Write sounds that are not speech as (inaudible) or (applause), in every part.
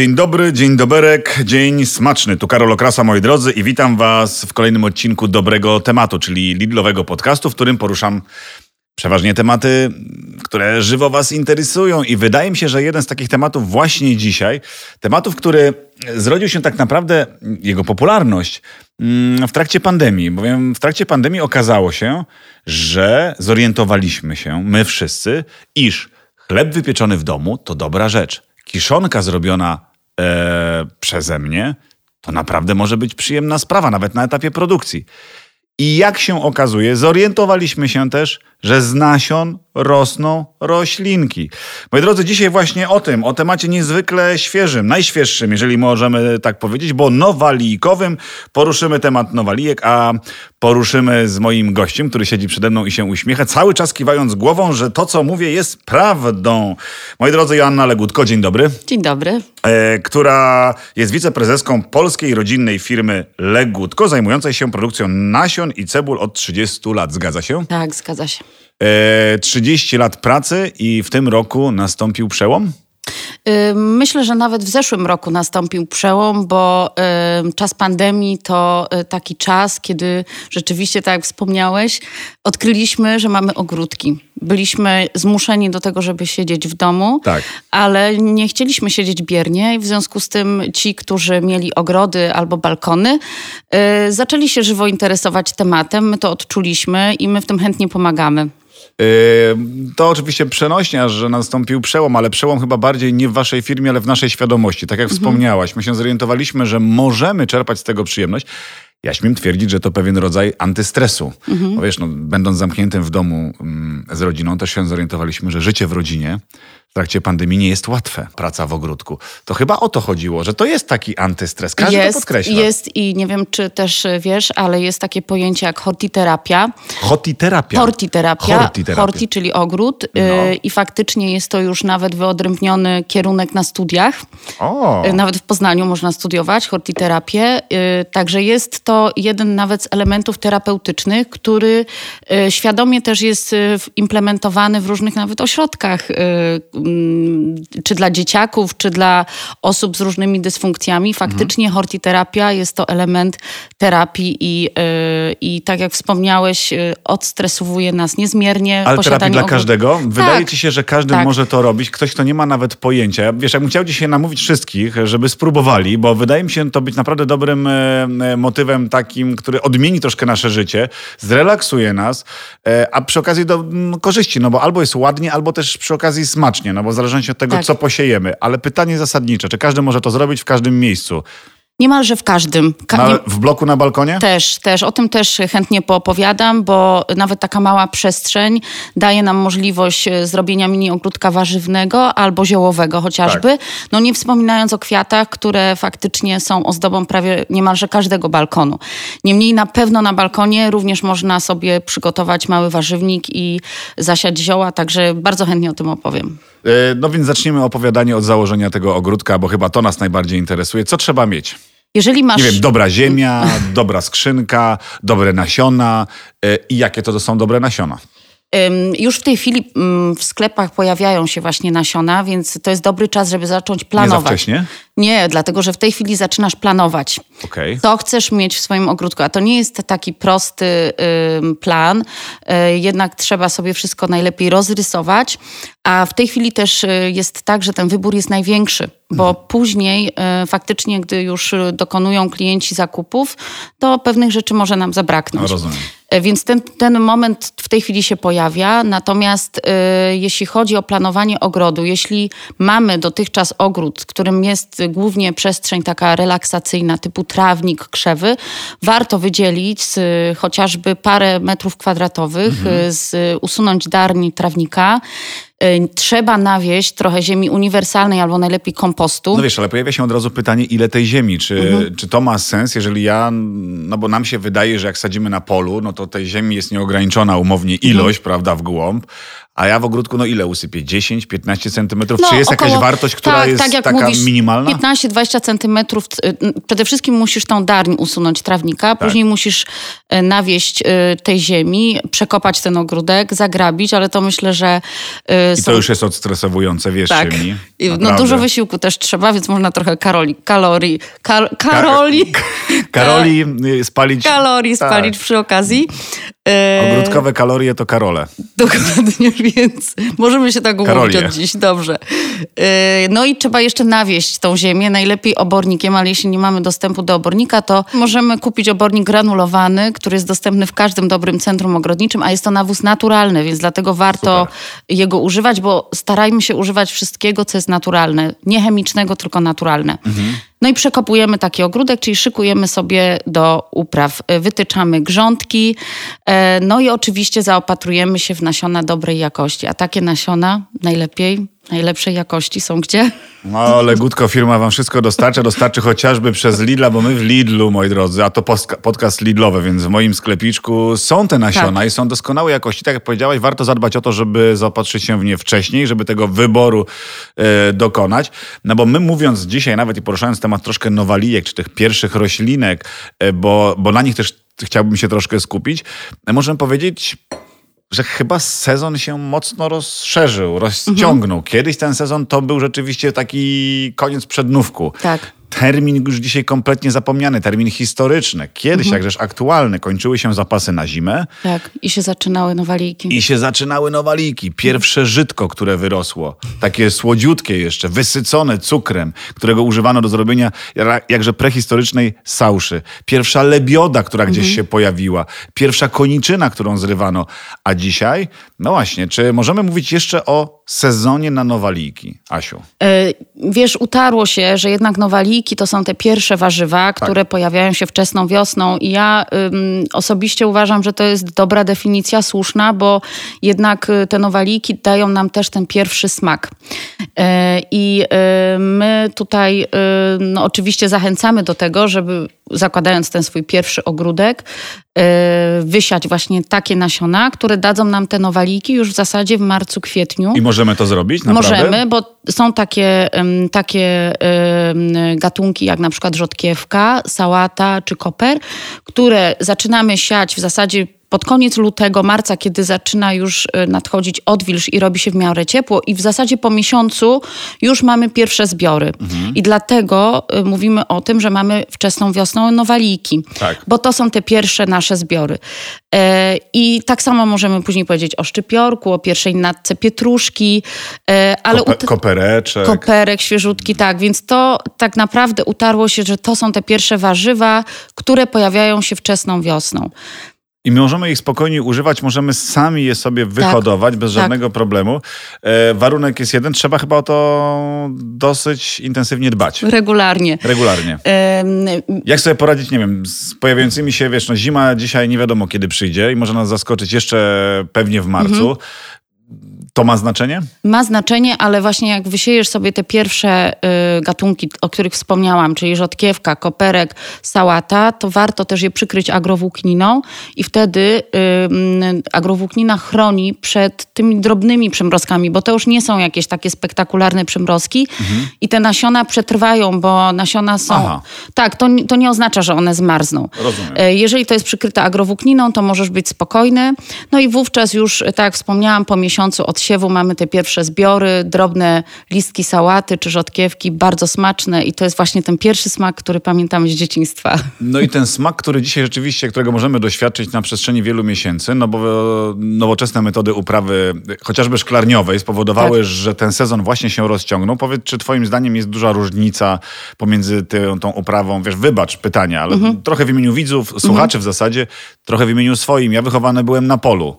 Dzień dobry, dzień doberek, dzień smaczny. Tu Karol Okrasa, moi drodzy, i witam Was w kolejnym odcinku Dobrego Tematu, czyli Lidlowego podcastu, w którym poruszam przeważnie tematy, które żywo Was interesują. I wydaje mi się, że jeden z takich tematów właśnie dzisiaj, tematów, który zrodził się tak naprawdę, jego popularność mm, w trakcie pandemii, bowiem w trakcie pandemii okazało się, że zorientowaliśmy się, my wszyscy, iż chleb wypieczony w domu to dobra rzecz. Kiszonka zrobiona e, przeze mnie to naprawdę może być przyjemna sprawa, nawet na etapie produkcji. I jak się okazuje, zorientowaliśmy się też, że z nasion rosną roślinki. Moi drodzy, dzisiaj właśnie o tym, o temacie niezwykle świeżym, najświeższym, jeżeli możemy tak powiedzieć, bo nowalijkowym. Poruszymy temat nowalijek, a poruszymy z moim gościem, który siedzi przede mną i się uśmiecha, cały czas kiwając głową, że to, co mówię, jest prawdą. Moi drodzy, Joanna Legutko, dzień dobry. Dzień dobry. E, która jest wiceprezeską polskiej rodzinnej firmy Legutko, zajmującej się produkcją nasion i cebul od 30 lat. Zgadza się? Tak, zgadza się. 30 e, lat pracy i w tym roku nastąpił przełom? Y, myślę, że nawet w zeszłym roku nastąpił przełom, bo y, czas pandemii to y, taki czas, kiedy rzeczywiście, tak jak wspomniałeś, odkryliśmy, że mamy ogródki. Byliśmy zmuszeni do tego, żeby siedzieć w domu, tak. ale nie chcieliśmy siedzieć biernie i w związku z tym ci, którzy mieli ogrody albo balkony, zaczęli się żywo interesować tematem. My to odczuliśmy i my w tym chętnie pomagamy. Yy, to oczywiście przenośnia, że nastąpił przełom, ale przełom chyba bardziej nie w waszej firmie, ale w naszej świadomości. Tak jak mhm. wspomniałaś, my się zorientowaliśmy, że możemy czerpać z tego przyjemność. Ja śmiem twierdzić, że to pewien rodzaj antystresu. Mhm. Bo wiesz, no, będąc zamkniętym w domu mm, z rodziną, też się zorientowaliśmy, że życie w rodzinie w trakcie pandemii nie jest łatwe, praca w ogródku. To chyba o to chodziło, że to jest taki antystres. Każdy jest, to podkreśla. Jest i nie wiem, czy też wiesz, ale jest takie pojęcie jak hortiterapia. Hortiterapia? Hortiterapia. Hortiterapia. Horti, czyli ogród. No. Y, I faktycznie jest to już nawet wyodrębniony kierunek na studiach. O. Y, nawet w Poznaniu można studiować hortiterapię. Także jest to jeden nawet z elementów terapeutycznych, który świadomie też jest implementowany w różnych nawet ośrodkach czy dla dzieciaków, czy dla osób z różnymi dysfunkcjami. Faktycznie mhm. hortiterapia jest to element terapii i, yy, i tak jak wspomniałeś, yy, odstresowuje nas niezmiernie. Ale terapii dla każdego? Wydaje tak. ci się, że każdy tak. może to robić. Ktoś, kto nie ma nawet pojęcia. Wiesz, ja bym chciał dzisiaj namówić wszystkich, żeby spróbowali, bo wydaje mi się to być naprawdę dobrym e, e, motywem takim, który odmieni troszkę nasze życie, zrelaksuje nas, e, a przy okazji do mm, korzyści, no bo albo jest ładnie, albo też przy okazji smacznie no bo w zależności od tego, tak. co posiejemy. Ale pytanie zasadnicze, czy każdy może to zrobić w każdym miejscu? Niemalże w każdym. Ka na, w bloku na balkonie? Też, też. O tym też chętnie poopowiadam, bo nawet taka mała przestrzeń daje nam możliwość e, zrobienia mini ogródka warzywnego albo ziołowego chociażby. Tak. No nie wspominając o kwiatach, które faktycznie są ozdobą prawie niemalże każdego balkonu. Niemniej na pewno na balkonie również można sobie przygotować mały warzywnik i zasiać zioła, także bardzo chętnie o tym opowiem. E, no więc zaczniemy opowiadanie od założenia tego ogródka, bo chyba to nas najbardziej interesuje. Co trzeba mieć? Jeżeli masz... Nie wiem, dobra ziemia, dobra skrzynka, dobre nasiona. E, I jakie to są dobre nasiona? Już w tej chwili w sklepach pojawiają się właśnie nasiona, więc to jest dobry czas, żeby zacząć planować. Nie za wcześnie? Nie, dlatego że w tej chwili zaczynasz planować. Okay. Co chcesz mieć w swoim ogródku. A to nie jest taki prosty plan. Y, jednak trzeba sobie wszystko najlepiej rozrysować. A w tej chwili też y, jest tak, że ten wybór jest największy, bo mhm. później y, faktycznie, gdy już dokonują klienci zakupów, to pewnych rzeczy może nam zabraknąć. No, rozumiem. E, więc ten, ten moment w tej chwili się pojawia. Natomiast y, jeśli chodzi o planowanie ogrodu, jeśli mamy dotychczas ogród, którym jest głównie przestrzeń taka relaksacyjna, typu trawnik, krzewy, warto wydzielić z, chociażby parę metrów kwadratowych, mhm. z, usunąć darni trawnika, Y, trzeba nawieść trochę ziemi uniwersalnej albo najlepiej kompostu. No wiesz, ale pojawia się od razu pytanie, ile tej ziemi? Czy, mhm. czy to ma sens, jeżeli ja, no bo nam się wydaje, że jak sadzimy na polu, no to tej ziemi jest nieograniczona umownie ilość, mhm. prawda, w głąb, A ja w ogródku, no ile usypię? 10, 15 centymetrów? No, Czy jest około- jakaś wartość, która tak, jest tak jak taka mówisz, minimalna? 15-20 centymetrów. y, Przede wszystkim musisz tą darń usunąć trawnika, Tak. później musisz y, nawieść y, tej ziemi, przekopać ten ogródek, zagrabić, ale to myślę, że y, I są to już jest odstresowujące, wierzcie tak. mi. No dużo wysiłku też trzeba, więc można trochę karoli, kalorii, kal, karoli, (laughs) Karoli (laughs) y, spalić. kalorii Tak. spalić przy okazji. E, Ogródkowe kalorie to karole. Dokładnie, (laughs) więc możemy się tak umówić od dziś. Dobrze. Yy, No i trzeba jeszcze nawieść tą ziemię, najlepiej obornikiem, ale jeśli nie mamy dostępu do obornika, to możemy kupić obornik granulowany, który jest dostępny w każdym dobrym centrum ogrodniczym, a jest to nawóz naturalny, więc dlatego warto jego używać, bo starajmy się używać wszystkiego, co jest naturalne. Nie chemicznego, tylko naturalne. No i przekopujemy taki ogródek, czyli szykujemy sobie do upraw. Y, Wytyczamy grządki, e, no i oczywiście zaopatrujemy się w nasiona dobrej jakości. A takie nasiona najlepiej, najlepszej jakości są gdzie? No, ale Gutko firma wam wszystko dostarcza. Dostarczy chociażby przez Lidla, bo my w Lidlu, moi drodzy, a to podcast Lidlowy, więc w moim sklepiczku są te nasiona Tak. i są doskonałej jakości. Tak jak powiedziałaś, warto zadbać o to, żeby zaopatrzyć się w nie wcześniej, żeby tego wyboru e, dokonać. No bo my mówiąc dzisiaj nawet i poruszając temat troszkę nowalijek, czy tych pierwszych roślinek, e, bo, bo na nich też chciałbym się troszkę skupić, możemy powiedzieć, że chyba sezon się mocno rozszerzył, rozciągnął. Kiedyś ten sezon to był rzeczywiście taki koniec przednówku. Tak. Termin już dzisiaj kompletnie zapomniany, termin historyczny. Kiedyś, jakżeż aktualny, kończyły się zapasy na zimę Tak, i się zaczynały nowaliki. i się zaczynały nowaliki. Pierwsze żytko, które wyrosło, takie słodziutkie jeszcze, wysycone cukrem, którego używano do zrobienia jakże prehistorycznej sauszy. Pierwsza lebioda, która gdzieś się pojawiła. Pierwsza koniczyna, którą zrywano. A dzisiaj, no właśnie, czy możemy mówić jeszcze o sezonie na nowaliki, Asiu? E, Wiesz, utarło się, że jednak nowaliki to są te pierwsze warzywa, Tak. które pojawiają się wczesną wiosną i ja ym, osobiście uważam, że to jest dobra definicja, słuszna, bo jednak y, te nowaliki dają nam też ten pierwszy smak. E, I y, my tutaj y, no, oczywiście zachęcamy do tego, żeby zakładając ten swój pierwszy ogródek, wysiać właśnie takie nasiona, które dadzą nam te nowaliki już w zasadzie w marcu, kwietniu. I możemy to zrobić, naprawdę? Możemy, bo są takie, takie gatunki jak na przykład rzodkiewka, sałata czy koper, które zaczynamy siać w zasadzie pod koniec lutego, marca, kiedy zaczyna już e, nadchodzić odwilż i robi się w miarę ciepło i w zasadzie po miesiącu już mamy pierwsze zbiory. I dlatego e, mówimy o tym, że mamy wczesną wiosną nowaliki, Tak. bo to są te pierwsze nasze zbiory. E, I tak samo możemy później powiedzieć o szczypiorku, o pierwszej natce pietruszki, e, ale Kope- kopereczek. koperek świeżutki, tak, więc to tak naprawdę utarło się, że to są te pierwsze warzywa, które pojawiają się wczesną wiosną. I możemy ich spokojnie używać, możemy sami je sobie wyhodować bez tak. żadnego problemu. E, warunek jest jeden, trzeba chyba o to dosyć intensywnie dbać. Regularnie. Regularnie. Jak sobie poradzić, nie wiem, z pojawiającymi się, wiesz, no zima dzisiaj nie wiadomo kiedy przyjdzie i może nas zaskoczyć jeszcze pewnie w marcu. To ma znaczenie? Ma znaczenie, ale właśnie jak wysiejesz sobie te pierwsze y, gatunki, o których wspomniałam, czyli rzodkiewka, koperek, sałata, to warto też je przykryć agrowłókniną i wtedy y, agrowłóknina chroni przed tymi drobnymi przymrozkami, bo to już nie są jakieś takie spektakularne przymrozki i te nasiona przetrwają, bo nasiona są... Aha. Tak, to, to nie oznacza, że one zmarzną. Rozumiem. E, Jeżeli to jest przykryte agrowłókniną, to możesz być spokojny. No i wówczas już, tak jak wspomniałam, po miesiącu odsiewu mamy te pierwsze zbiory, drobne listki sałaty czy rzodkiewki, bardzo smaczne i to jest właśnie ten pierwszy smak, który pamiętamy z dzieciństwa. No i ten smak, który dzisiaj rzeczywiście, którego możemy doświadczyć na przestrzeni wielu miesięcy, no bo nowoczesne metody uprawy, chociażby szklarniowej, spowodowały, Tak. że ten sezon właśnie się rozciągnął. Powiedz, czy twoim zdaniem jest duża różnica pomiędzy tą, tą uprawą, wiesz, wybacz pytania, ale Mhm. trochę w imieniu widzów, słuchaczy w zasadzie, trochę w imieniu swoim. Ja wychowany byłem na polu.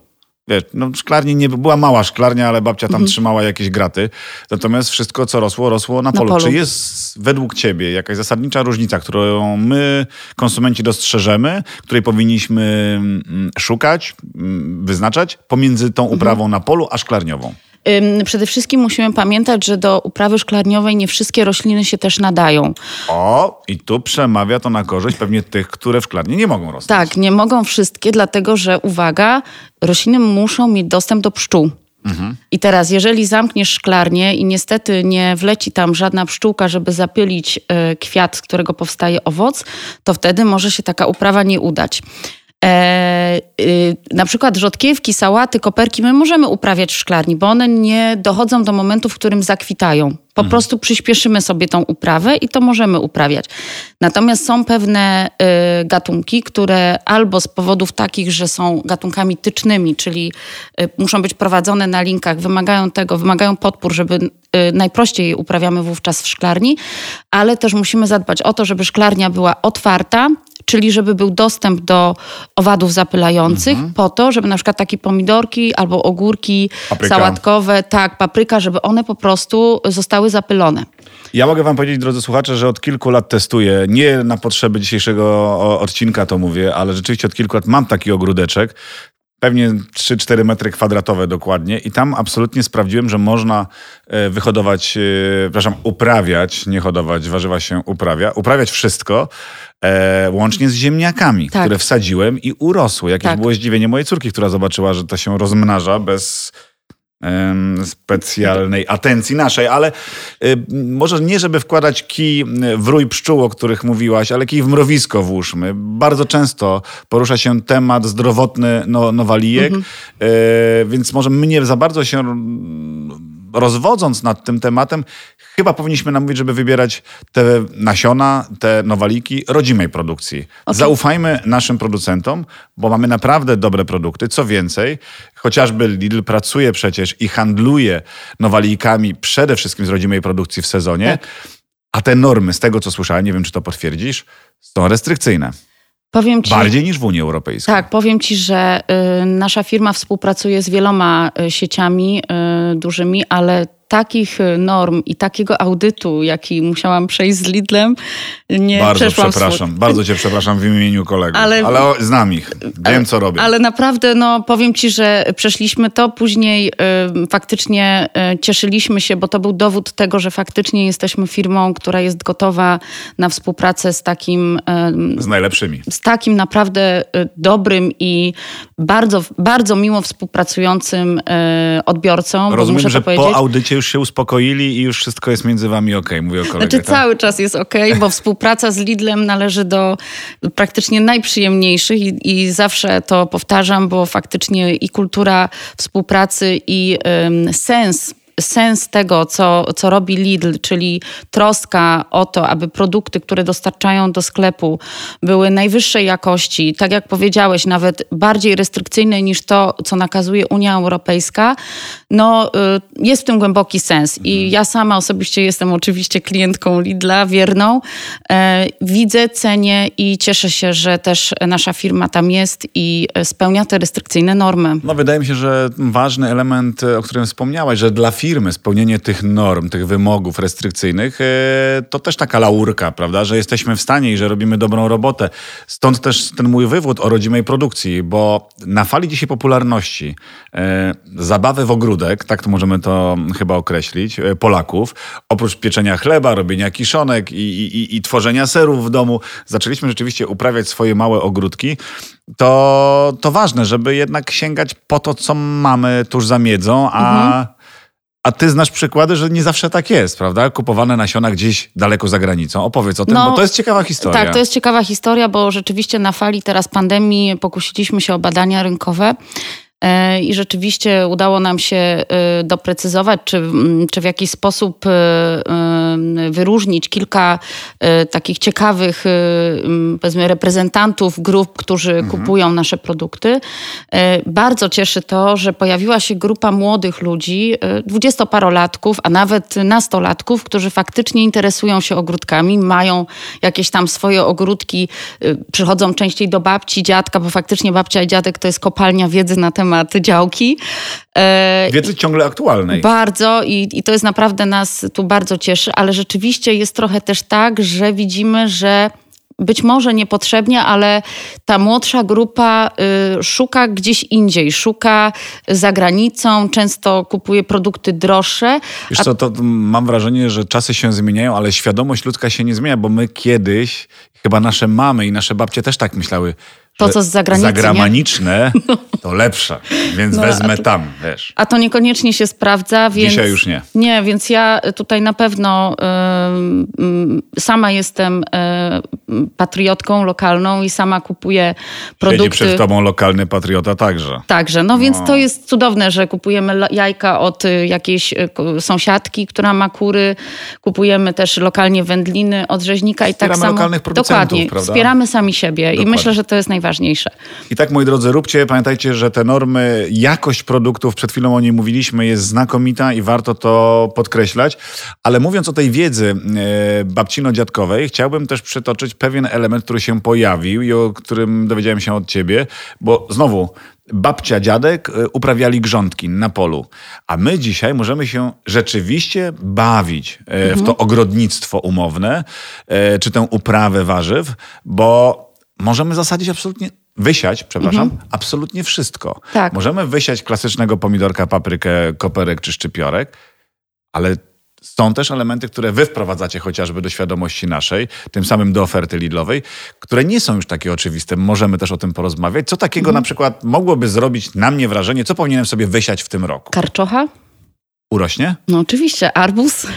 Wiesz, no szklarni nie była mała szklarnia, ale babcia tam trzymała jakieś graty. Natomiast wszystko, co rosło, rosło na, Na polu. polu. Czy jest według ciebie jakaś zasadnicza różnica, którą my, konsumenci, dostrzeżemy, której powinniśmy mm, szukać, mm, wyznaczać pomiędzy tą uprawą na polu a szklarniową? Przede wszystkim musimy pamiętać, że do uprawy szklarniowej nie wszystkie rośliny się też nadają. O, i tu przemawia to na korzyść pewnie tych, które w szklarni nie mogą rosnąć. Tak, nie mogą wszystkie, dlatego że uwaga, rośliny muszą mieć dostęp do pszczół. Mhm. I teraz, jeżeli zamkniesz szklarnię i niestety nie wleci tam żadna pszczółka, żeby zapylić y, kwiat, z którego powstaje owoc, to wtedy może się taka uprawa nie udać. Y, na przykład rzodkiewki, sałaty, koperki my możemy uprawiać w szklarni, bo one nie dochodzą do momentu, w którym zakwitają. Po mhm. prostu przyspieszymy sobie tą uprawę i to możemy uprawiać. Natomiast są pewne y, gatunki, które albo z powodów takich, że są gatunkami tycznymi, czyli y, muszą być prowadzone na linkach, wymagają tego, wymagają podpór, żeby y, najprościej je uprawiamy wówczas w szklarni, ale też musimy zadbać o to, żeby szklarnia była otwarta, czyli żeby był dostęp do owadów zapylających mhm. po to, żeby na przykład takie pomidorki albo ogórki papryka. sałatkowe, tak, papryka, żeby one po prostu zostały zapylone. Ja mogę wam powiedzieć, drodzy słuchacze, że od kilku lat testuję, nie na potrzeby dzisiejszego odcinka to mówię, ale rzeczywiście od kilku lat mam taki ogródeczek, pewnie 3-4 metry kwadratowe dokładnie i tam absolutnie sprawdziłem, że można e, wyhodować, e, przepraszam, uprawiać, nie hodować, warzywa się uprawia, uprawiać wszystko, e, łącznie z ziemniakami, tak. które wsadziłem i urosły. Jakieś tak. było zdziwienie mojej córki, która zobaczyła, że to się rozmnaża bez specjalnej atencji naszej, ale może nie, żeby wkładać kij w rój pszczół, o których mówiłaś, ale kij w mrowisko włóżmy. Bardzo często porusza się temat zdrowotny no, nowalijek, mhm. y, więc może mnie za bardzo się rozwodząc nad tym tematem, chyba powinniśmy namówić, żeby wybierać te nasiona, te nowaliki rodzimej produkcji. Okay. Zaufajmy naszym producentom, bo mamy naprawdę dobre produkty. Co więcej, chociażby Lidl pracuje przecież i handluje nowalikami przede wszystkim z rodzimej produkcji w sezonie, tak. a te normy, z tego co słyszałem, nie wiem czy to potwierdzisz, są restrykcyjne. Powiem ci, Bardziej niż w Unii Europejskiej. Tak, powiem ci, że y, nasza firma współpracuje z wieloma y, sieciami y, dużymi, ale takich norm i takiego audytu, jaki musiałam przejść z Lidlem, nie bardzo. Przepraszam, bardzo cię przepraszam w imieniu kolegów, ale, ale znam ich, wiem ale, co robię. Ale naprawdę, no powiem ci, że przeszliśmy to, później y, faktycznie y, cieszyliśmy się, bo to był dowód tego, że faktycznie jesteśmy firmą, która jest gotowa na współpracę z takim... Y, z najlepszymi. Z takim naprawdę dobrym i bardzo, bardzo miło współpracującym odbiorcą. Rozumiem, że po audycie już się uspokoili i już wszystko jest między wami ok, mówię o kolegach. Znaczy tak? cały czas jest ok, bo (laughs) współpraca z Lidlem należy do praktycznie najprzyjemniejszych i, i zawsze to powtarzam, bo faktycznie i kultura współpracy i um, sens sens tego, co, co robi Lidl, czyli troska o to, aby produkty, które dostarczają do sklepu, były najwyższej jakości, tak jak powiedziałeś, nawet bardziej restrykcyjne niż to, co nakazuje Unia Europejska, no y, jest w tym głęboki sens. I mhm. ja sama osobiście jestem oczywiście klientką Lidla, wierną. E, widzę, cenię i cieszę się, że też nasza firma tam jest i spełnia te restrykcyjne normy. No wydaje mi się, że ważny element, o którym wspomniałaś, że dla firmy spełnienie tych norm, tych wymogów restrykcyjnych, e, to też taka laurka, prawda, że jesteśmy w stanie i że robimy dobrą robotę. Stąd też ten mój wywód o rodzimej produkcji, bo na fali dzisiaj popularności e, zabawy w ogródek, tak to możemy to chyba określić, e, Polaków, oprócz pieczenia chleba, robienia kiszonek i, i, i tworzenia serów w domu, zaczęliśmy rzeczywiście uprawiać swoje małe ogródki, to, to ważne, żeby jednak sięgać po to, co mamy tuż za miedzą, a mhm a ty znasz przykłady, że nie zawsze tak jest, prawda? Kupowane nasiona gdzieś daleko za granicą. Opowiedz o tym, no, bo to jest ciekawa historia. Tak, to jest ciekawa historia, bo rzeczywiście na fali teraz pandemii pokusiliśmy się o badania rynkowe. E, I rzeczywiście udało nam się e, doprecyzować, czy, czy w jakiś sposób e, wyróżnić kilka takich ciekawych powiedzmy, reprezentantów grup, którzy mhm. kupują nasze produkty. Bardzo cieszy to, że pojawiła się grupa młodych ludzi, dwudziestoparolatków, a nawet nastolatków, którzy faktycznie interesują się ogródkami, mają jakieś tam swoje ogródki, przychodzą częściej do babci, dziadka, bo faktycznie babcia i dziadek to jest kopalnia wiedzy na temat temat działki. E, Wiedzy ciągle aktualnej. Bardzo i, i to jest naprawdę nas tu bardzo cieszy, ale rzeczywiście jest trochę też tak, że widzimy, że być może niepotrzebnie, ale ta młodsza grupa y, szuka gdzieś indziej, szuka za granicą, często kupuje produkty droższe. Wiesz co, to mam wrażenie, że czasy się zmieniają, ale świadomość ludzka się nie zmienia, bo my kiedyś, chyba nasze mamy i nasze babcie też tak myślały, To, co z zagranicy, Zagraniczne (laughs) to lepsze, więc No, wezmę to- tam, wiesz. A to niekoniecznie się sprawdza, więc... Dzisiaj już nie. Nie, więc ja tutaj na pewno ym, sama jestem ym, patriotką lokalną i sama kupuję Siedzi produkty. przed tobą lokalny patriota także. Także, no więc No. to jest cudowne, że kupujemy jajka od y, jakiejś y, sąsiadki, która ma kury. Kupujemy też lokalnie wędliny od rzeźnika i tak Wspieramy samo. lokalnych producentów, Dokładnie. prawda? Wspieramy sami siebie Dokładnie. i myślę, że to jest najważniejsze. I tak, moi drodzy, róbcie, pamiętajcie, że te normy, jakość produktów, przed chwilą o niej mówiliśmy, jest znakomita i warto to podkreślać. Ale mówiąc o tej wiedzy e, babcino-dziadkowej, chciałbym też przytoczyć pewien element, który się pojawił i o którym dowiedziałem się od ciebie, bo znowu, babcia, dziadek e, uprawiali grządki na polu, a my dzisiaj możemy się rzeczywiście bawić e, w to ogrodnictwo umowne, czy tę uprawę warzyw, bo możemy zasadzić absolutnie, wysiać, przepraszam, absolutnie wszystko. Tak. Możemy wysiać klasycznego pomidorka, paprykę, koperek czy szczypiorek, ale są też elementy, które wy wprowadzacie chociażby do świadomości naszej, tym samym do oferty Lidlowej, które nie są już takie oczywiste. Możemy też o tym porozmawiać. Co takiego Mhm. na przykład mogłoby zrobić na mnie wrażenie, co powinienem sobie wysiać w tym roku? Karczocha? Urośnie? No oczywiście. Arbuz?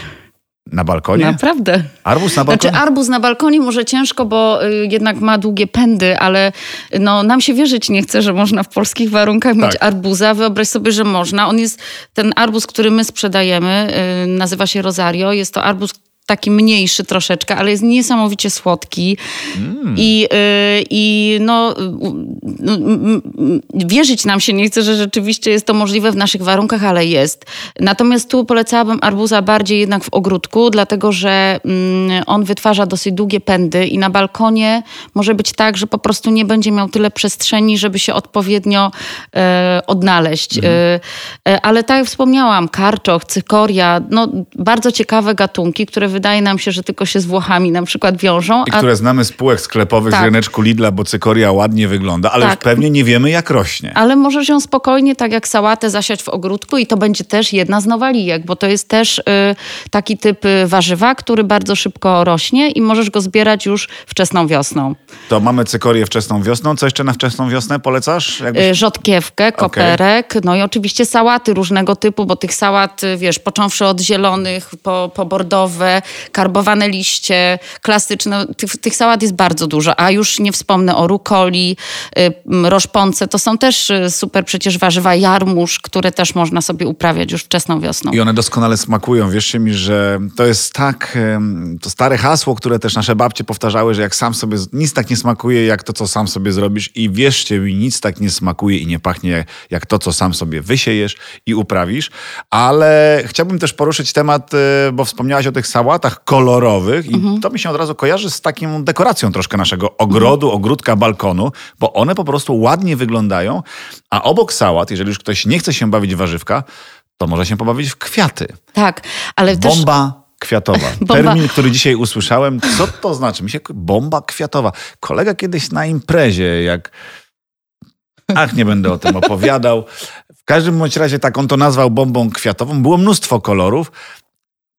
Na balkonie? Naprawdę. Arbus na balkonie? Znaczy arbuz na balkonie może ciężko, bo y, jednak ma długie pędy, ale no, nam się wierzyć nie chce, że można w polskich warunkach mieć Tak. arbuza. Wyobraź sobie, że można. On jest, ten arbuz, który my sprzedajemy, y, nazywa się Rosario. Jest to arbuz taki mniejszy troszeczkę, ale jest niesamowicie słodki i, y, i no, no, wierzyć nam się nie chce, że rzeczywiście jest to możliwe w naszych warunkach, ale jest. Natomiast tu polecałabym arbuza bardziej jednak w ogródku, dlatego że mm, on wytwarza dosyć długie pędy i na balkonie może być tak, że po prostu nie będzie miał tyle przestrzeni, żeby się odpowiednio e, odnaleźć. E, e, ale tak jak wspomniałam, karczoch, cykoria, no bardzo ciekawe gatunki, które wydaje nam się, że tylko się z Włochami na przykład wiążą. I które znamy z półek sklepowych z Tak. ryneczku Lidla, bo cykoria ładnie wygląda, ale już Tak. pewnie nie wiemy jak rośnie. Ale możesz ją spokojnie, tak jak sałatę, zasiać w ogródku i to będzie też jedna z nowalijek, bo to jest też y, taki typ y, warzywa, który bardzo szybko rośnie i możesz go zbierać już wczesną wiosną. To mamy cykorię wczesną wiosną. Co jeszcze na wczesną wiosnę polecasz? Jakbyś... Y, Rzodkiewkę, koperek, no i oczywiście sałaty różnego typu, bo tych sałat, y, wiesz, począwszy od zielonych, po, po bordowe, karbowane liście, klasyczne, tych, tych sałat jest bardzo dużo, a już nie wspomnę o rukoli, y, roszponce, to są też y, super przecież warzywa, jarmuż, które też można sobie uprawiać już wczesną wiosną. I one doskonale smakują. Wierzcie mi, że to jest tak, to stare hasło, które też nasze babcie powtarzały, że jak sam sobie, nic tak nie smakuje jak to, co sam sobie zrobisz. I wierzcie mi, nic tak nie smakuje i nie pachnie jak, jak to, co sam sobie wysiejesz i uprawisz. Ale chciałbym też poruszyć temat, e, bo wspomniałaś o tych sałatach kolorowych i to mi się od razu kojarzy z taką dekoracją troszkę naszego ogrodu, ogródka, balkonu, bo one po prostu ładnie wyglądają, a obok sałat, jeżeli już ktoś nie chce się bawić warzywka, to może się pobawić w kwiaty. Tak, ale też... Bomba kwiatowa. (laughs) Bomba- Termin, który dzisiaj usłyszałem. Co to znaczy? Mi się bomba kwiatowa. Kolega kiedyś na imprezie, jak. Ach, nie będę o tym opowiadał. W każdym bądź razie tak on to nazwał bombą kwiatową. Było mnóstwo kolorów.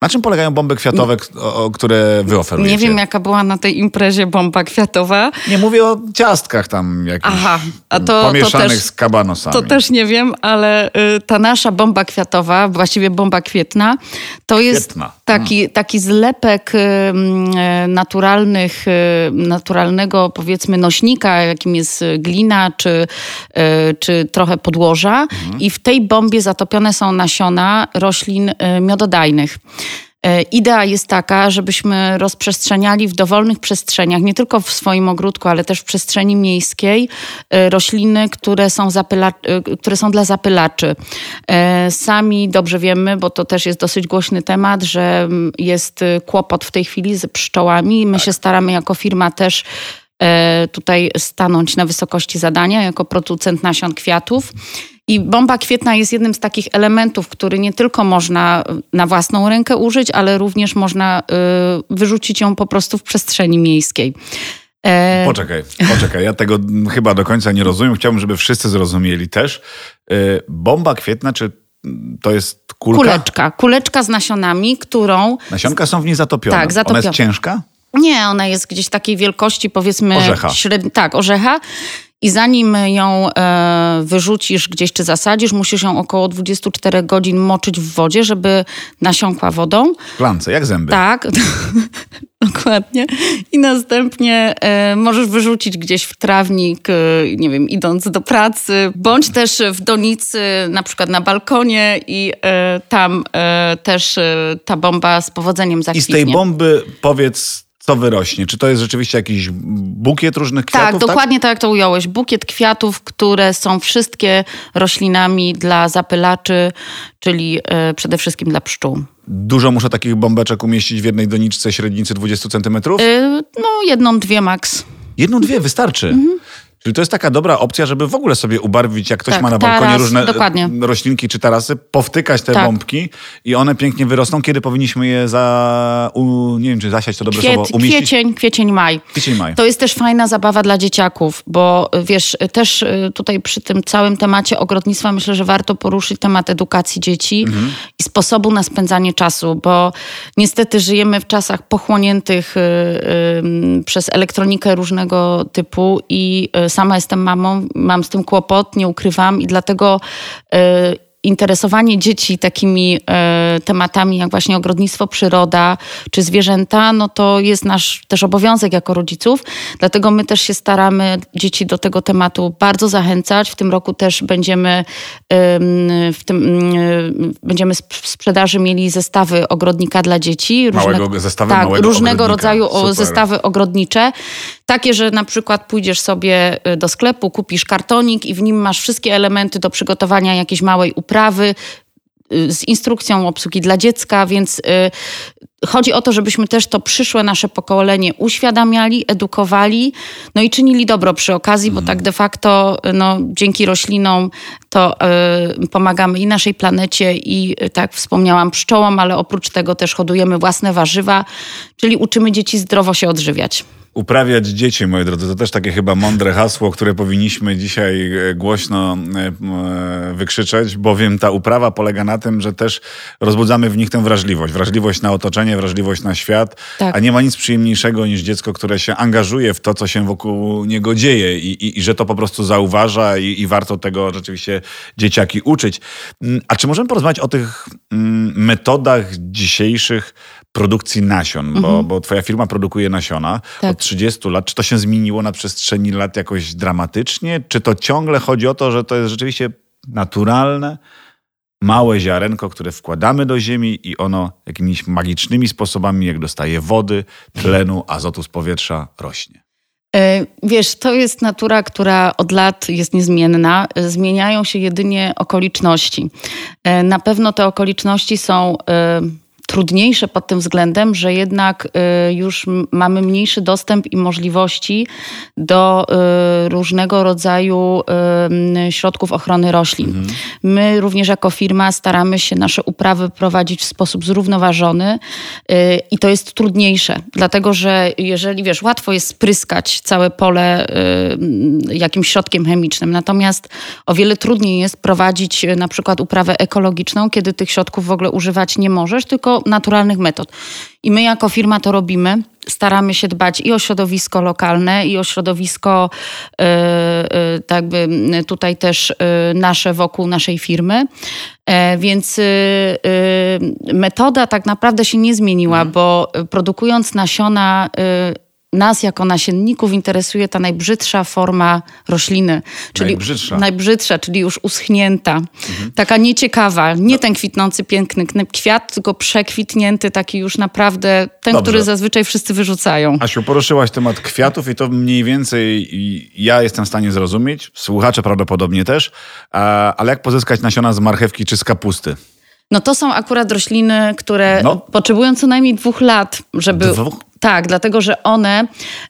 Na czym polegają bomby kwiatowe, o, o, które wy oferujecie? Nie wiem, jaka była na tej imprezie bomba kwiatowa. Nie mówię o ciastkach tam jakichś Aha, a to- to pomieszanych też- z kabanosami. To też nie wiem, ale y, ta nasza bomba kwiatowa, właściwie bomba kwietna, to jest Kwietna. taki, taki zlepek y, e, naturalnych, y, naturalnego powiedzmy nośnika, jakim jest y, glina czy, y, czy trochę podłoża i w tej bombie zatopione są nasiona roślin y, miododajnych. E, Idea jest taka, żebyśmy rozprzestrzeniali w dowolnych przestrzeniach, nie tylko w swoim ogródku, ale też w przestrzeni miejskiej, e, rośliny, które są, zapyla- e, które są dla zapylaczy. Sami dobrze wiemy, bo to też jest dosyć głośny temat, że mm, jest e, kłopot w tej chwili z pszczołami. My się staramy jako firma też tutaj stanąć na wysokości zadania jako producent nasion kwiatów. I bomba kwietna jest jednym z takich elementów, który nie tylko można na własną rękę użyć, ale również można y, wyrzucić ją po prostu w przestrzeni miejskiej. E, Poczekaj, poczekaj. Ja tego chyba do końca nie rozumiem. Chciałbym, żeby wszyscy zrozumieli też. Y, Bomba kwietna, czy to jest kulka? kuleczka. Kuleczka z nasionami, którą... Nasionka są w niej zatopione. Tak, Ona zatopione. jest ciężka? Nie, ona jest gdzieś takiej wielkości, powiedzmy... Orzecha. Średni, tak, orzecha. I zanim ją e, wyrzucisz gdzieś czy zasadzisz, musisz ją około 24 godzin moczyć w wodzie, żeby nasiąkła wodą. Plance, jak zęby. Tak, (laughs) dokładnie. I następnie e, możesz wyrzucić gdzieś w trawnik, e, nie wiem, idąc do pracy, bądź też w donicy, na przykład na balkonie i e, tam e, też e, ta bomba z powodzeniem zakwitnie. I z tej bomby powiedz co wyrośnie? Czy to jest rzeczywiście jakiś bukiet różnych kwiatów? Tak, dokładnie tak? tak jak to ująłeś. Bukiet kwiatów, które są wszystkie roślinami dla zapylaczy, czyli y, przede wszystkim dla pszczół. Dużo muszę takich bombeczek umieścić w jednej doniczce średnicy 20 centymetrów? Y, no, jedną, dwie maks. Jedną, dwie, wystarczy. Mhm. Czyli to jest taka dobra opcja, żeby w ogóle sobie ubarwić, jak ktoś tak, ma na balkonie taras, różne dokładnie. roślinki czy tarasy, powtykać te tak. bombki i one pięknie wyrosną. Kiedy powinniśmy je za, u, nie wiem czy zasiać to dobre Kwiet, słowo, umieścić? Kwiecień, kwiecień, maj. Kwiecień, maj. To jest też fajna zabawa dla dzieciaków, bo wiesz, też y, tutaj przy tym całym temacie ogrodnictwa myślę, że warto poruszyć temat edukacji dzieci mhm. i sposobu na spędzanie czasu, bo niestety żyjemy w czasach pochłoniętych y, y, przez elektronikę różnego typu i y, sama jestem mamą, mam z tym kłopot, nie ukrywam i dlatego y, interesowanie dzieci takimi e, tematami jak właśnie ogrodnictwo, przyroda czy zwierzęta, no to jest nasz też obowiązek jako rodziców. Dlatego my też się staramy dzieci do tego tematu bardzo zachęcać. W tym roku też będziemy w tym będziemy w sprzedaży mieli zestawy ogrodnika dla dzieci. Różne, małego zestawy tak, małego różnego ogrodnika. rodzaju Super. zestawy ogrodnicze. Takie, że na przykład pójdziesz sobie y, do sklepu, kupisz kartonik i w nim masz wszystkie elementy do przygotowania jakiejś małej uprawy y, z instrukcją obsługi dla dziecka, więc y, chodzi o to, żebyśmy też to przyszłe nasze pokolenie uświadamiali, edukowali, no i czynili dobro przy okazji, bo tak de facto no, dzięki roślinom to y, pomagamy i naszej planecie i tak wspomniałam pszczołom, ale oprócz tego też hodujemy własne warzywa, czyli uczymy dzieci zdrowo się odżywiać. Uprawiać dzieci, moi drodzy, to też takie chyba mądre hasło, które powinniśmy dzisiaj e, głośno e, e, wykrzyczeć, bowiem ta uprawa polega na tym, że też rozbudzamy w nich tę wrażliwość. Wrażliwość na otoczenie, wrażliwość na świat, tak. a nie ma nic przyjemniejszego niż dziecko, które się angażuje w to, co się wokół niego dzieje i, i, i że to po prostu zauważa i, i, warto tego rzeczywiście dzieciaki uczyć. Mm, a czy możemy porozmawiać o tych mm, metodach dzisiejszych produkcji nasion, mhm. bo, bo twoja firma produkuje nasiona tak. od 30 lat. Czy to się zmieniło na przestrzeni lat jakoś dramatycznie? Czy to ciągle chodzi o to, że to jest rzeczywiście naturalne, małe ziarenko, które wkładamy do ziemi i ono jakimiś magicznymi sposobami, jak dostaje wody, tlenu, azotu z powietrza, rośnie? E, wiesz, to jest natura, która od lat jest niezmienna. Zmieniają się jedynie okoliczności. E, na pewno te okoliczności są e, trudniejsze pod tym względem, że jednak y, już mamy mniejszy dostęp i możliwości do y, różnego rodzaju y, środków ochrony roślin. Mhm. My również jako firma staramy się nasze uprawy prowadzić w sposób zrównoważony i to jest trudniejsze, dlatego że jeżeli wiesz, łatwo jest spryskać całe pole jakimś środkiem chemicznym, natomiast o wiele trudniej jest prowadzić na przykład uprawę ekologiczną, kiedy tych środków w ogóle używać nie możesz, tylko naturalnych metod. I my jako firma to robimy. Staramy się dbać i o środowisko lokalne, i o środowisko yy, yy, tak by tutaj też yy, nasze wokół naszej firmy. E, więc metoda tak naprawdę się nie zmieniła, mhm. bo produkując nasiona nas jako nasienników interesuje ta najbrzydsza forma rośliny. Czyli najbrzydsza. najbrzydsza, czyli już uschnięta. Mhm. Taka nieciekawa. Nie no. ten kwitnący piękny kwiat, tylko przekwitnięty, taki już naprawdę ten, Dobrze. który zazwyczaj wszyscy wyrzucają. Asiu, poruszyłaś temat kwiatów i to mniej więcej ja jestem w stanie zrozumieć, słuchacze prawdopodobnie też, ale jak pozyskać nasiona z marchewki czy z kapusty? No to są akurat rośliny, które no. potrzebują co najmniej dwóch lat, żeby... Dwóch? Tak, dlatego że one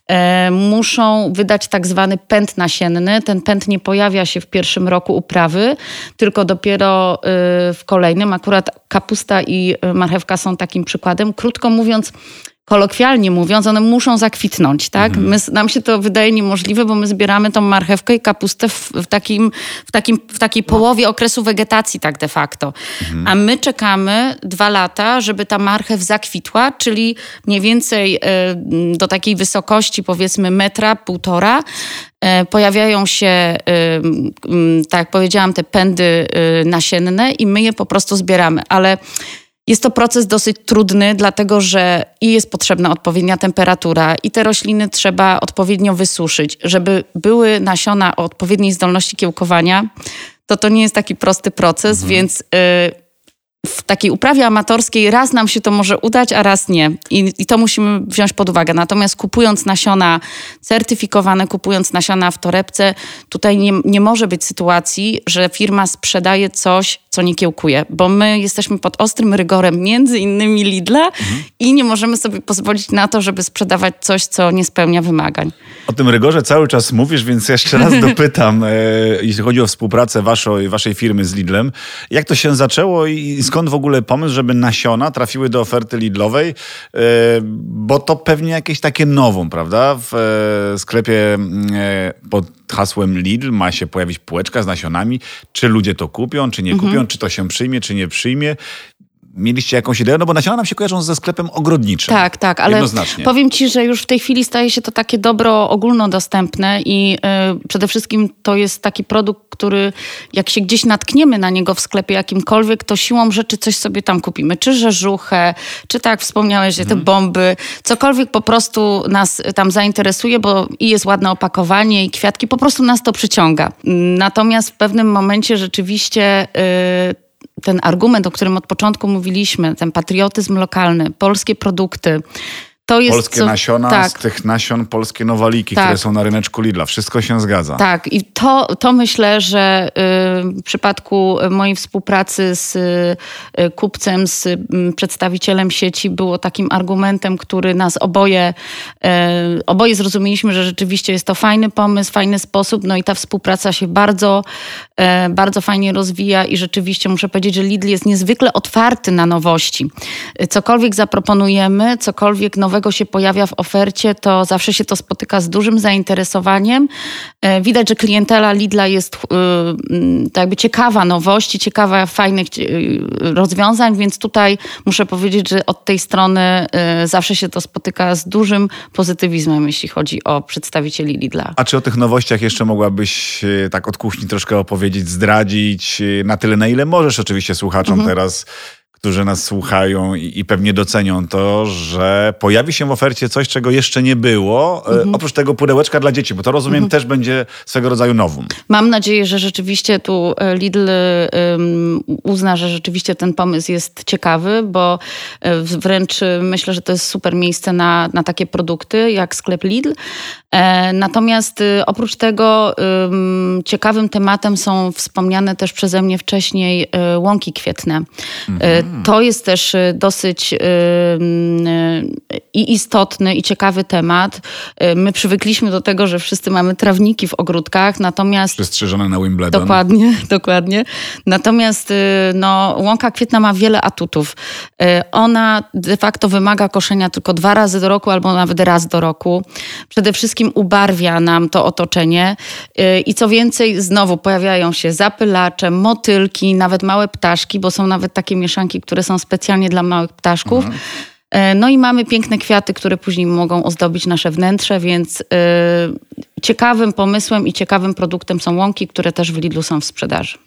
e, muszą wydać tak zwany pęd nasienny. Ten pęd nie pojawia się w pierwszym roku uprawy, tylko dopiero e, w kolejnym. Akurat kapusta i marchewka są takim przykładem. Krótko mówiąc, kolokwialnie mówiąc, one muszą zakwitnąć, tak? Mhm. My, nam się to wydaje niemożliwe, bo my zbieramy tą marchewkę i kapustę w, w, takim, w, takim, w takiej połowie okresu wegetacji tak de facto. Mhm. A my czekamy dwa lata, żeby ta marchew zakwitła, czyli mniej więcej y, do takiej wysokości powiedzmy metra, półtora, e, pojawiają się, y, tak jak powiedziałam, te pędy nasienne i my je po prostu zbieramy. Ale jest to proces dosyć trudny, dlatego że i jest potrzebna odpowiednia temperatura, i te rośliny trzeba odpowiednio wysuszyć. Żeby były nasiona o odpowiedniej zdolności kiełkowania, to to nie jest taki prosty proces, mhm. więc. Y w takiej uprawie amatorskiej raz nam się to może udać, a raz nie. I, I, to musimy wziąć pod uwagę. Natomiast kupując nasiona certyfikowane, kupując nasiona w torebce, tutaj nie, nie może być sytuacji, że firma sprzedaje coś, co nie kiełkuje, bo my jesteśmy pod ostrym rygorem między innymi Lidla mhm. i nie możemy sobie pozwolić na to, żeby sprzedawać coś, co nie spełnia wymagań. O tym rygorze cały czas mówisz, więc jeszcze raz (laughs) dopytam, e, jeśli chodzi o współpracę waszej, waszej firmy z Lidlem, jak to się zaczęło i skąd w ogóle pomysł, żeby nasiona trafiły do oferty Lidlowej, e, bo to pewnie jakieś takie nową, prawda? W e, sklepie e, pod hasłem Lidl ma się pojawić półeczka z nasionami. Czy ludzie to kupią, czy nie mhm. kupią, czy to się przyjmie, czy nie przyjmie mieliście jakąś ideę? No bo nasiona nam się kojarzą ze sklepem ogrodniczym. Tak, tak, ale powiem ci, że już w tej chwili staje się to takie dobro ogólnodostępne i y, przede wszystkim to jest taki produkt, który jak się gdzieś natkniemy na niego w sklepie jakimkolwiek, to siłą rzeczy coś sobie tam kupimy. Czy rzeżuchę, czy tak jak wspomniałeś, te mhm. bomby, cokolwiek po prostu nas tam zainteresuje, bo i jest ładne opakowanie i kwiatki, po prostu nas to przyciąga. Natomiast w pewnym momencie rzeczywiście... Y, ten argument, o którym od początku mówiliśmy, ten patriotyzm lokalny, polskie produkty, to jest polskie co, nasiona, tak. z tych nasion polskie nowaliki, tak. które są na ryneczku Lidla. Wszystko się zgadza. Tak i to, to myślę, że y, w przypadku mojej współpracy z y, kupcem, z y, przedstawicielem sieci było takim argumentem, który nas oboje, oboje zrozumieliśmy, że rzeczywiście jest to fajny pomysł, fajny sposób, no i ta współpraca się bardzo, bardzo fajnie rozwija i rzeczywiście muszę powiedzieć, że Lidl jest niezwykle otwarty na nowości. Cokolwiek zaproponujemy, cokolwiek nowego się pojawia w ofercie, to zawsze się to spotyka z dużym zainteresowaniem. E, widać, że klientela Lidla jest e, jakby ciekawa nowości, ciekawa fajnych e, rozwiązań, więc tutaj muszę powiedzieć, że od tej strony zawsze się to spotyka z dużym pozytywizmem, jeśli chodzi o przedstawicieli Lidla. A czy o tych nowościach jeszcze mogłabyś tak od kuchni troszkę opowiedzieć, zdradzić na tyle, na ile możesz oczywiście słuchaczom mhm. teraz którzy nas słuchają i, i, pewnie docenią to, że pojawi się w ofercie coś, czego jeszcze nie było, e, mhm. oprócz tego pudełeczka dla dzieci, bo to rozumiem mhm. też będzie swego rodzaju nowum. Mam nadzieję, że rzeczywiście tu e, Lidl um, uzna, że rzeczywiście ten pomysł jest ciekawy, bo wręcz myślę, że to jest super miejsce na, na takie produkty jak sklep Lidl. E, natomiast oprócz tego ciekawym tematem są wspomniane też przeze mnie wcześniej łąki kwietne. Mhm. To jest też y, dosyć i istotny, i ciekawy temat. My przywykliśmy do tego, że wszyscy mamy trawniki w ogródkach, natomiast... Przystrzyżone na Wimbledon. Dokładnie, (laughs) dokładnie. Natomiast no, łąka kwietna ma wiele atutów. Ona de facto wymaga koszenia tylko dwa razy do roku albo nawet raz do roku. Przede wszystkim ubarwia nam to otoczenie. Y, I co więcej, znowu pojawiają się zapylacze, motylki, nawet małe ptaszki, bo są nawet takie mieszanki, które są specjalnie dla małych ptaszków. Mhm. Y, no i mamy piękne kwiaty, które później mogą ozdobić nasze wnętrze, więc yy, ciekawym pomysłem i ciekawym produktem są łąki, które też w Lidlu są w sprzedaży.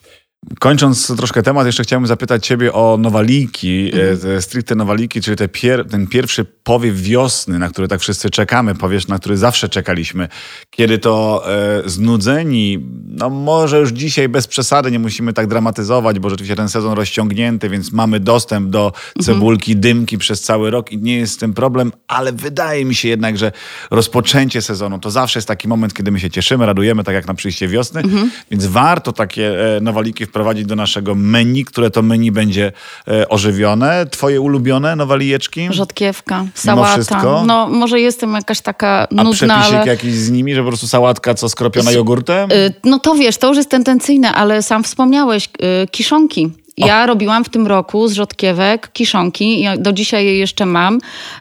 Kończąc troszkę temat, jeszcze chciałbym zapytać Ciebie o nowaliki, mm. stricte nowaliki, czyli pier ten pierwszy powiew wiosny, na który tak wszyscy czekamy, powiew, na który zawsze czekaliśmy. Kiedy to e, znudzeni, no może już dzisiaj bez przesady, nie musimy tak dramatyzować, bo rzeczywiście ten sezon rozciągnięty, więc mamy dostęp do mhm. cebulki, mm. dymki przez cały rok i nie jest z tym problem, ale wydaje mi się jednak, że rozpoczęcie sezonu to zawsze jest taki moment, kiedy my się cieszymy, radujemy, tak jak na przyjście wiosny, mm -hmm. więc warto takie e, nowaliki wprowadzić do naszego menu, które to menu będzie e, ożywione. Twoje ulubione nowalijeczki? Rzodkiewka, sałata. No może jestem jakaś taka nudna, A przepisik ale... jakiś z nimi, że po prostu sałatka co skropiona jogurtem? Y, no to wiesz, to już jest tendencyjne, ale sam wspomniałeś, y, kiszonki Ja robiłam w tym roku z rzodkiewek kiszonki. Ja do dzisiaj je jeszcze mam.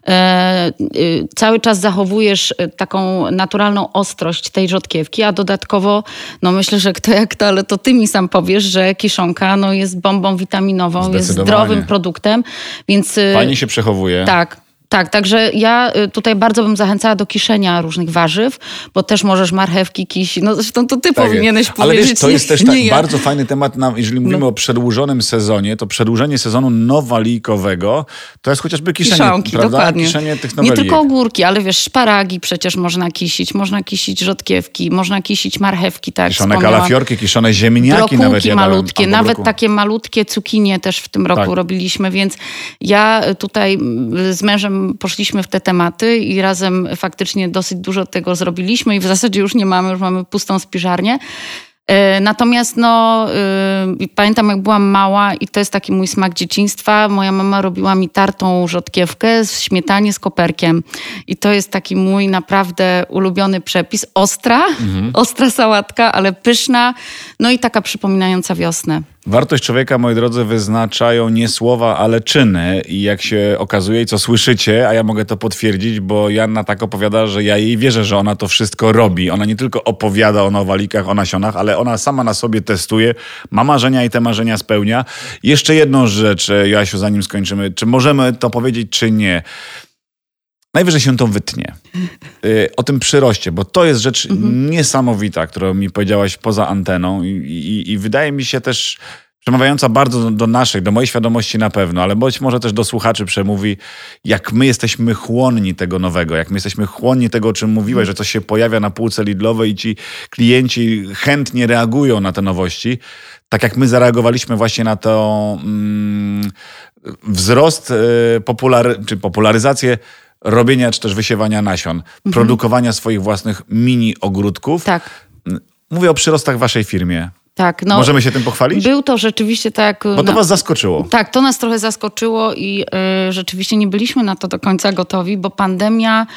E, y, cały czas zachowujesz e, taką naturalną ostrość tej rzodkiewki, a dodatkowo, no myślę, że kto jak to, ale to ty mi sam powiesz, że kiszonka no, jest bombą witaminową, jest zdrowym produktem, więc... Y, Fajnie się przechowuje. Tak. Tak, także ja y, tutaj bardzo bym zachęcała do kiszenia różnych warzyw, bo też możesz marchewki, kiś, no zresztą to ty tak powinieneś jest. powiedzieć. Ale wiesz, to jest też (laughs) tak ja. bardzo fajny temat, na, jeżeli mówimy no. o przedłużonym sezonie, to przedłużenie sezonu nowalikowego to jest chociażby kiszenie, Kiszonki, prawda? Dokładnie. Kiszenie tych Nie tylko ogórki, ale wiesz, szparagi przecież można kisić, można kisić rzodkiewki, można kisić marchewki, tak Kiszone kalafiorki, kiszone ziemniaki nawet. Ja malutkie, nawet takie malutkie cukinie też w tym roku tak. robiliśmy, więc ja tutaj z mężem poszliśmy w te tematy i razem faktycznie dosyć dużo tego zrobiliśmy i w zasadzie już nie mamy, już mamy pustą spiżarnię. E, natomiast no, yy, pamiętam jak byłam mała i to jest taki mój smak dzieciństwa. Moja mama robiła mi tartą rzodkiewkę z śmietanie z koperkiem. I to jest taki mój naprawdę ulubiony przepis. Ostra, mhm. ostra sałatka, ale pyszna, no i taka przypominająca wiosnę. Wartość człowieka, moi drodzy, wyznaczają nie słowa, ale czyny. I jak się okazuje i co słyszycie, a ja mogę to potwierdzić, bo Janna tak opowiada, że ja jej wierzę, że ona to wszystko robi. Ona nie tylko opowiada o nowalikach, o nasionach, ale ona sama na sobie testuje, ma marzenia i te marzenia spełnia. Jeszcze jedną rzecz, Joasiu, zanim skończymy. Czy możemy to powiedzieć, czy nie? Najwyżej się to wytnie. Y, o tym przyroście, bo to jest rzecz mhm. niesamowita, którą mi powiedziałaś poza anteną i, i, i wydaje mi się też przemawiająca bardzo do, do naszej, do mojej świadomości na pewno, ale być może też do słuchaczy przemówi, jak my jesteśmy chłonni tego nowego, jak my jesteśmy chłonni tego, o czym mówiłeś, że coś się pojawia na półce Lidlowej i ci klienci chętnie reagują na te nowości, tak jak my zareagowaliśmy właśnie na to mm, wzrost, y, popular, czy popularyzację robienia czy też wysiewania nasion, mhm. produkowania swoich własnych mini ogródków. Tak. Mówię o przyrostach w waszej firmie. Tak, no, Możemy się tym pochwalić? Był to rzeczywiście tak. Bo to no, was zaskoczyło. Tak, to nas trochę zaskoczyło i y, rzeczywiście nie byliśmy na to do końca gotowi, bo pandemia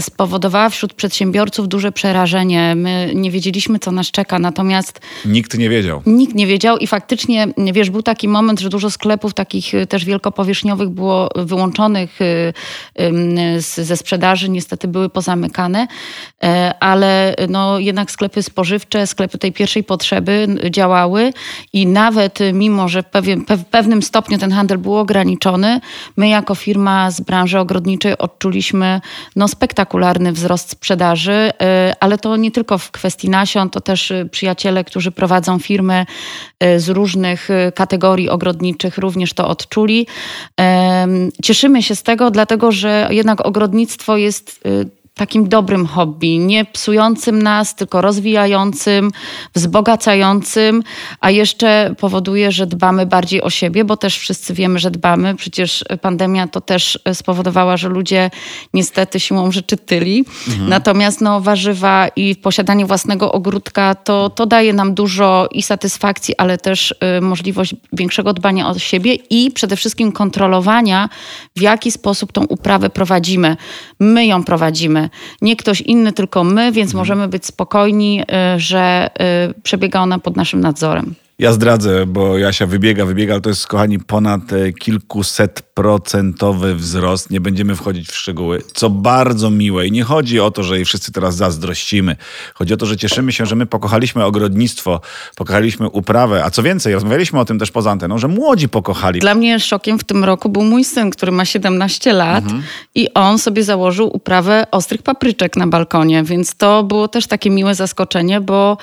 spowodowała wśród przedsiębiorców duże przerażenie. My nie wiedzieliśmy, co nas czeka, natomiast. Nikt nie wiedział. Nikt nie wiedział i faktycznie, wiesz, był taki moment, że dużo sklepów takich y, też wielkopowierzchniowych było wyłączonych y, y, ze sprzedaży, niestety były pozamykane, e, ale no, jednak sklepy spożywcze, sklepy tej pierwszej potrzeby działały i nawet mimo, że w pewien, pewnym stopniu ten handel był ograniczony, my jako firma z branży ogrodniczej odczuliśmy no, spektakularny wzrost sprzedaży, y, ale to nie tylko w kwestii nasion, to też y, przyjaciele, którzy prowadzą firmy y, z różnych kategorii ogrodniczych również to odczuli. Cieszymy się z tego, dlatego że jednak ogrodnictwo jest takim dobrym hobby, nie psującym nas, tylko rozwijającym, wzbogacającym, a jeszcze powoduje, że dbamy bardziej o siebie, bo też wszyscy wiemy, że dbamy. Przecież pandemia to też spowodowała, że ludzie niestety siłą rzeczy tyli. Mhm. Natomiast no, warzywa i posiadanie własnego ogródka to, to daje nam dużo i satysfakcji, ale też y, możliwość większego dbania o siebie i przede wszystkim kontrolowania, w jaki sposób tą uprawę prowadzimy. My ją prowadzimy nie ktoś inny, tylko my, więc możemy być spokojni, y, że y, przebiega ona pod naszym nadzorem. Ja zdradzę, bo Jasia wybiega, wybiega, ale to jest, kochani, ponad e, kilkuset procentowy wzrost. Nie będziemy wchodzić w szczegóły, co bardzo miłe. I nie chodzi o to, że jej wszyscy teraz zazdrościmy. Chodzi o to, że cieszymy się, że my pokochaliśmy ogrodnictwo, pokochaliśmy uprawę, a co więcej, rozmawialiśmy o tym też poza anteną, że młodzi pokochali. Dla mnie szokiem w tym roku był mój syn, który ma 17 lat mhm. i on sobie założył uprawę ostrych papryczek na balkonie, więc to było też takie miłe zaskoczenie, bo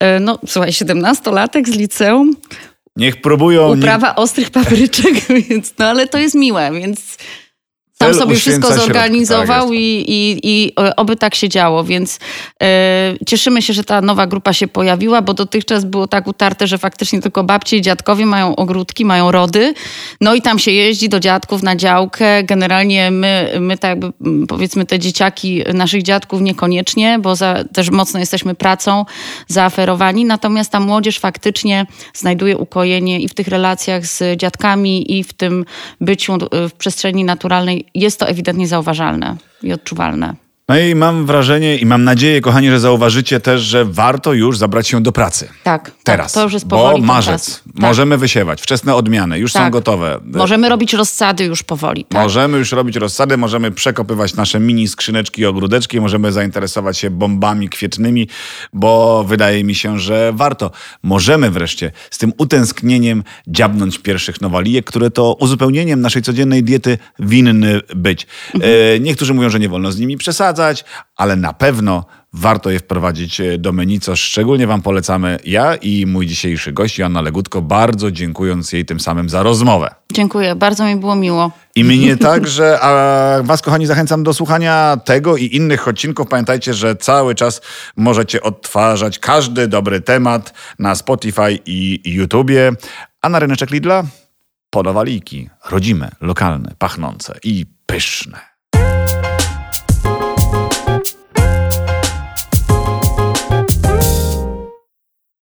e, no słuchaj, 17-latek z liceum liceum. Niech próbują. Uprawa ostrych papryczek, (laughs) więc, no ale to jest miłe, więc tam sobie wszystko zorganizował tak i, i, i e, oby tak się działo, więc e, cieszymy się, że ta nowa grupa się pojawiła, bo dotychczas było tak utarte, że faktycznie tylko babcie i dziadkowie mają ogródki, mają rody, no i tam się jeździ do dziadków na działkę. Generalnie my, my tak jakby powiedzmy te dzieciaki naszych dziadków niekoniecznie, bo za, też mocno jesteśmy pracą zaaferowani, natomiast ta młodzież faktycznie znajduje ukojenie i w tych relacjach z dziadkami i w tym byciu w przestrzeni naturalnej jest to ewidentnie zauważalne i odczuwalne. No i mam wrażenie i mam nadzieję, kochani, że zauważycie też, że warto już zabrać się do pracy. Tak, Teraz. Tak, to już jest powoli Bo marzec. Tak. Możemy wysiewać. Wczesne odmiany już są Tak. gotowe. Możemy robić rozsady już powoli. Tak? Możemy już robić rozsady, możemy przekopywać nasze mini skrzyneczki i ogródeczki, możemy zainteresować się bombami kwietnymi, bo wydaje mi się, że warto. Możemy wreszcie z tym utęsknieniem dziabnąć pierwszych nowalijek, które to uzupełnieniem naszej codziennej diety winny być. E, niektórzy mówią, że nie wolno z nimi przesadzać, ale na pewno warto je wprowadzić e, do menu, co szczególnie Wam polecamy ja i mój dzisiejszy gość, Joanna Legutko, bardzo dziękując jej tym samym za rozmowę. Dziękuję, bardzo mi było miło. I mnie (laughs) także, a Was, kochani, zachęcam do słuchania tego i innych odcinków. Pamiętajcie, że cały czas możecie odtwarzać każdy dobry temat na Spotify i YouTubie. A na ryneczek Lidla podawaliki. Rodzime, lokalne, pachnące i pyszne.